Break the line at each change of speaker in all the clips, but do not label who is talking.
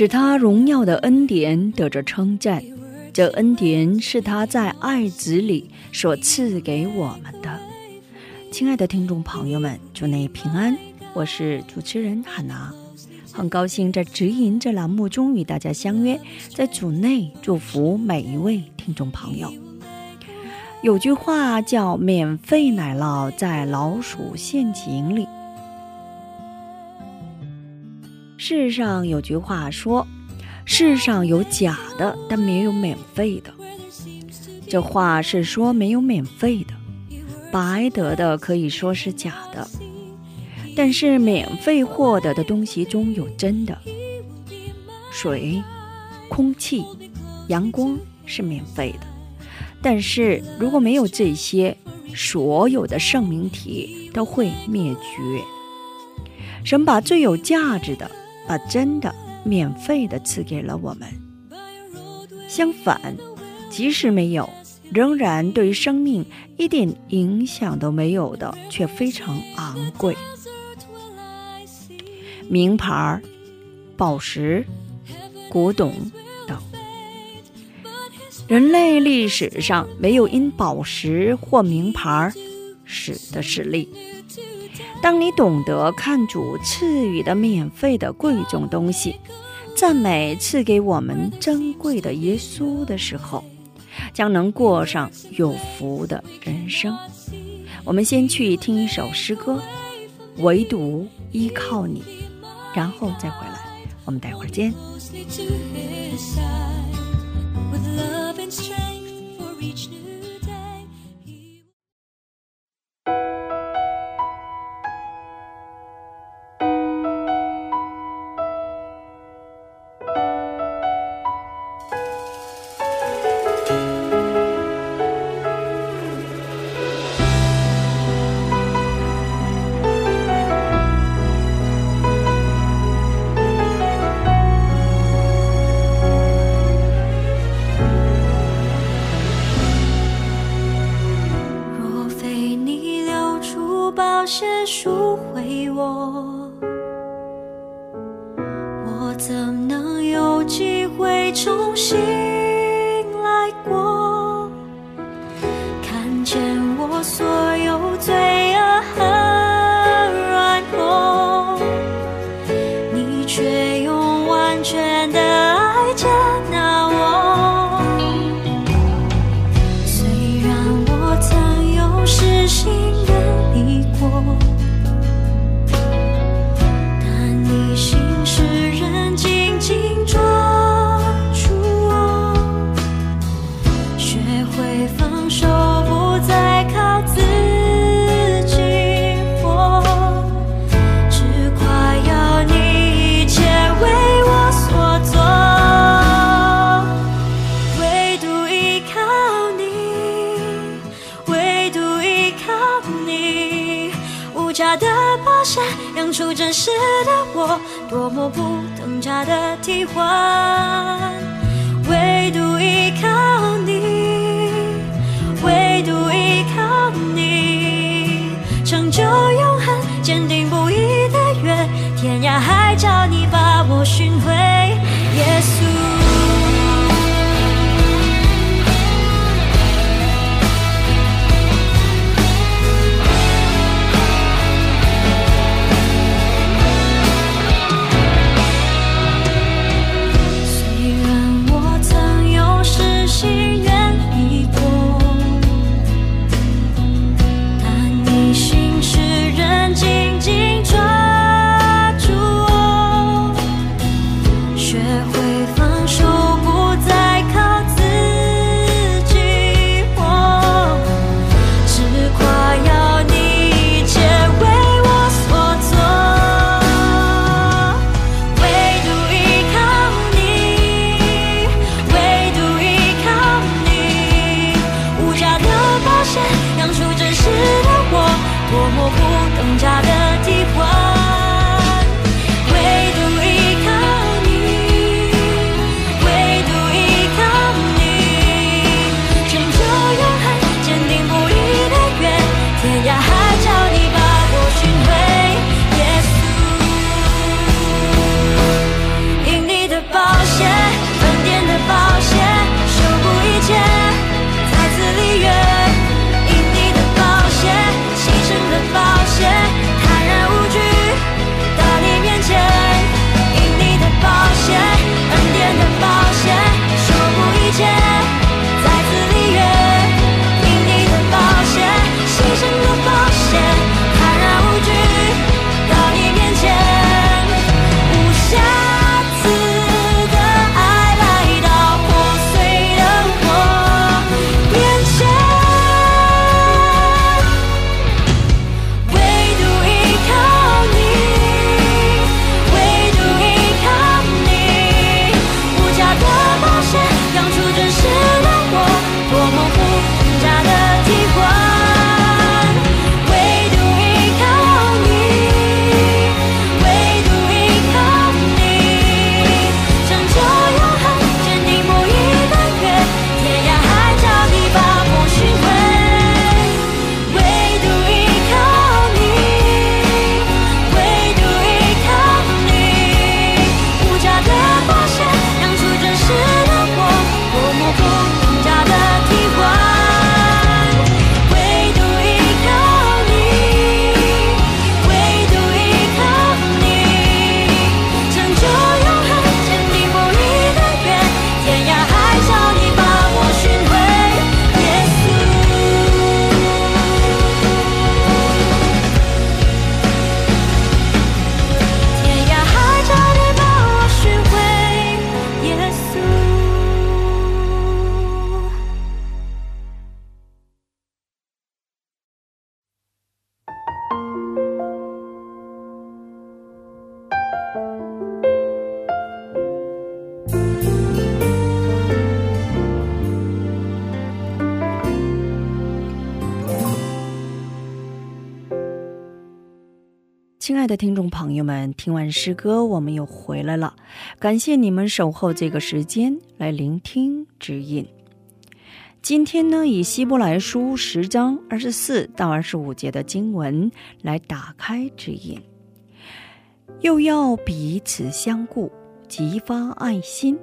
使他荣耀的恩典得着称赞，这恩典是他在爱子里所赐给我们的。亲爱的听众朋友们，祝你平安，我是主持人汉娜，很高兴在指引这栏目中与大家相约，在主内祝福每一位听众朋友。有句话叫“免费奶酪在老鼠陷阱里”。世上有句话说：“世上有假的，但没有免费的。”这话是说没有免费的，白得的可以说是假的，但是免费获得的东西中有真的。水、空气、阳光是免费的，但是如果没有这些，所有的生命体都会灭绝。神把最有价值的。把真的免费的赐给了我们。相反，即使没有，仍然对生命一点影响都没有的，却非常昂贵。名牌、宝石、古董等，人类历史上没有因宝石或名牌死的实例。当你懂得看主赐予的免费的贵重东西，赞美赐给我们珍贵的耶稣的时候，将能过上有福的人生。我们先去听一首诗歌，唯独依靠你，然后再回来。我们待会儿见。
流出宝血赎回我，我怎能有机会重新心使人紧紧抓住我学会放手不再靠自己活只快要你一切为我所做唯独依靠你唯独依靠你无价的宝石养出真实的我多么不等价的替换。
亲爱的听众朋友们，听完诗歌，我们又回来了。感谢你们守候这个时间来聆听指引。今天呢，以希伯来书十章二十四到二十五节的经文来打开指引，又要彼此相顾，激发爱心，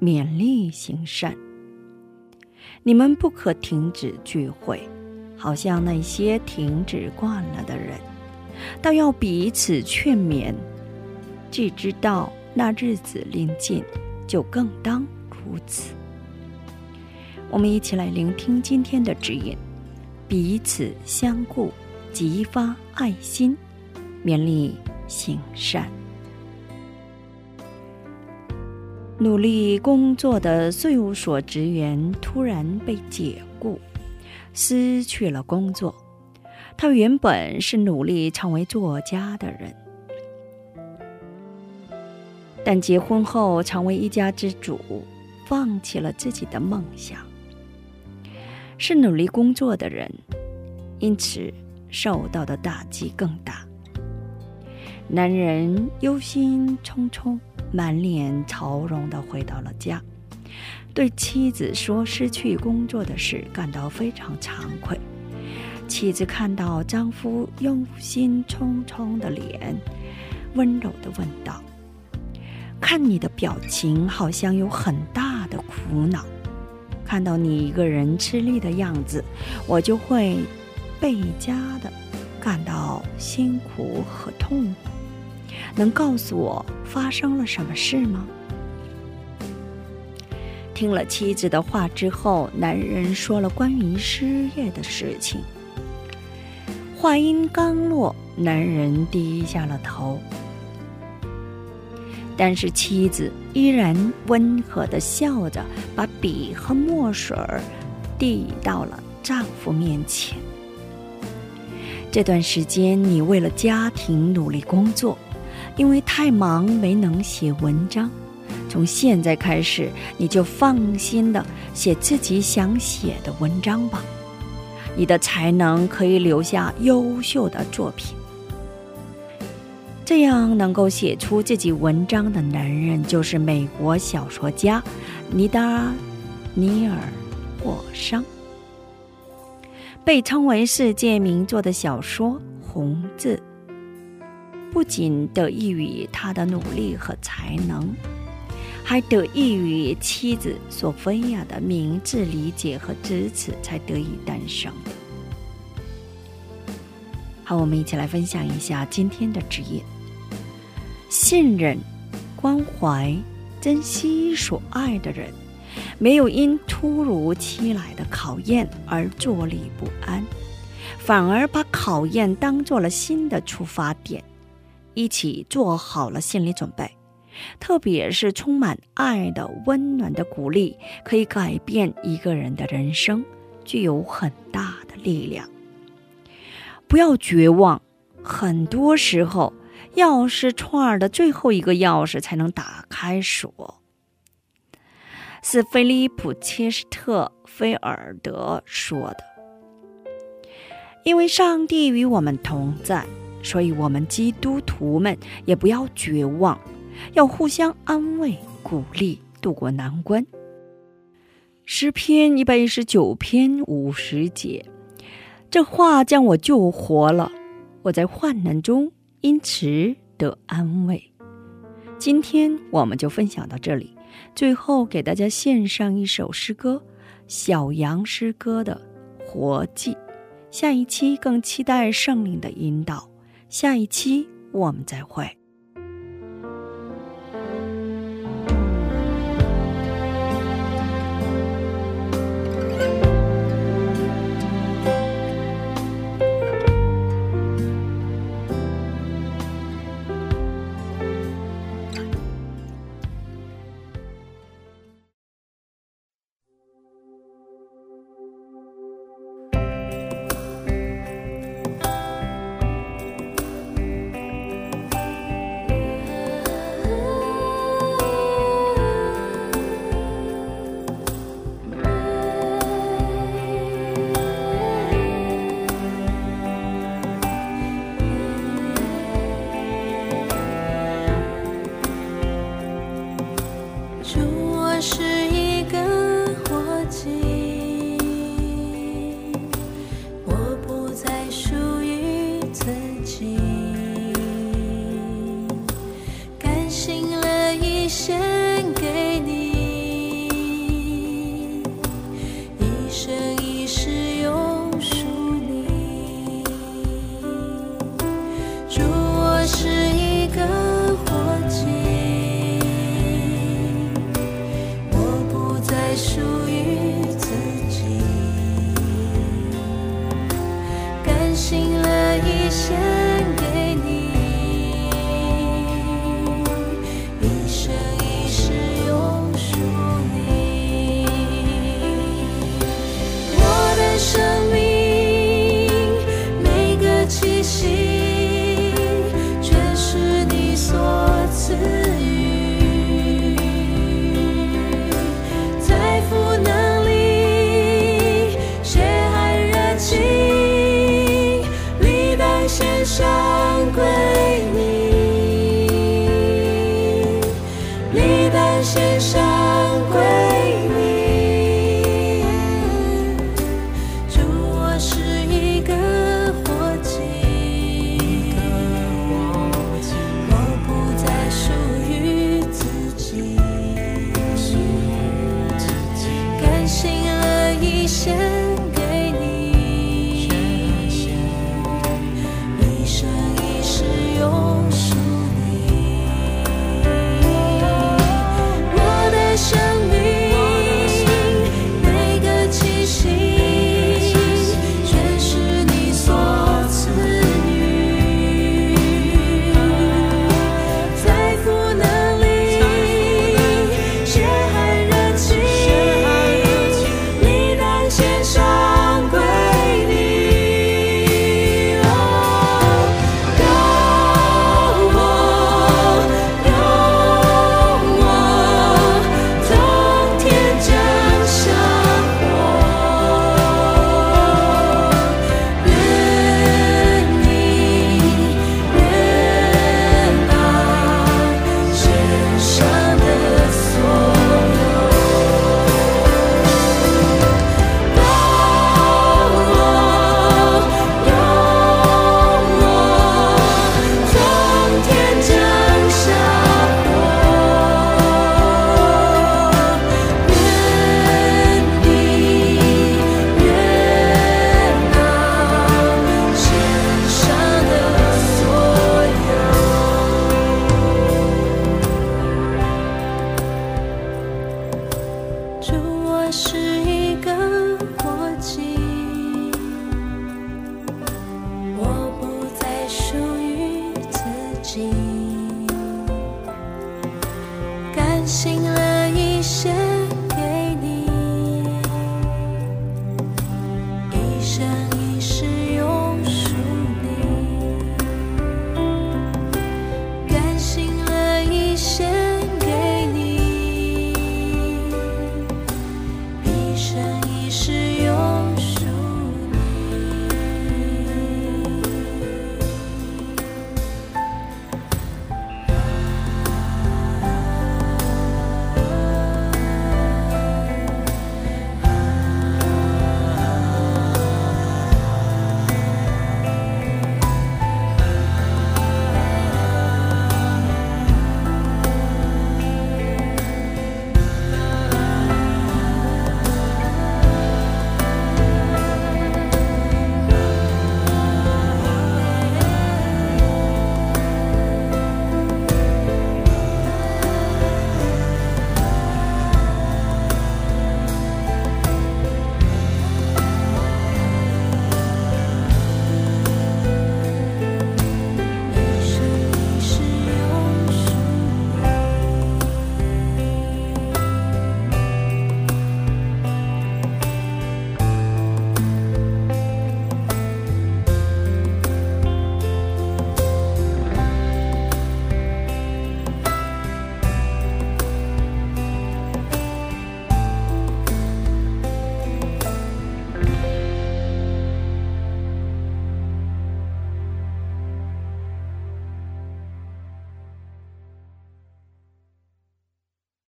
勉励行善。你们不可停止聚会，好像那些停止惯了的人。倒要彼此劝勉，既知道那日子临近，就更当如此。我们一起来聆听今天的指引：彼此相顾，激发爱心，勉励行善。努力工作的税务所职员突然被解雇，失去了工作。他原本是努力成为作家的人，但结婚后成为一家之主，放弃了自己的梦想。是努力工作的人，因此受到的打击更大。男人忧心忡忡、满脸愁容的回到了家，对妻子说失去工作的事感到非常惭愧。妻子看到丈夫忧心忡忡的脸，温柔地问道：“看你的表情，好像有很大的苦恼。看到你一个人吃力的样子，我就会倍加的感到辛苦和痛苦。能告诉我发生了什么事吗？”听了妻子的话之后，男人说了关于失业的事情。话音刚落，男人低下了头，但是妻子依然温和的笑着，把笔和墨水儿递到了丈夫面前。这段时间，你为了家庭努力工作，因为太忙没能写文章。从现在开始，你就放心的写自己想写的文章吧。你的才能可以留下优秀的作品。这样能够写出自己文章的男人，就是美国小说家尼达·尼尔·霍桑，被称为世界名作的小说《红字》，不仅得益于他的努力和才能。还得益于妻子索菲亚的明智理解和支持，才得以诞生。好，我们一起来分享一下今天的职业：信任、关怀、珍惜所爱的人，没有因突如其来的考验而坐立不安，反而把考验当做了新的出发点，一起做好了心理准备。特别是充满爱的温暖的鼓励，可以改变一个人的人生，具有很大的力量。不要绝望，很多时候，钥匙串的最后一个钥匙才能打开锁。是菲利普·切斯特菲尔德说的。因为上帝与我们同在，所以我们基督徒们也不要绝望。要互相安慰、鼓励，度过难关。诗篇一百一十九篇五十节，这话将我救活了。我在患难中因此得安慰。今天我们就分享到这里。最后给大家献上一首诗歌，小杨诗歌的《活祭》。下一期更期待圣灵的引导。下一期我们再会。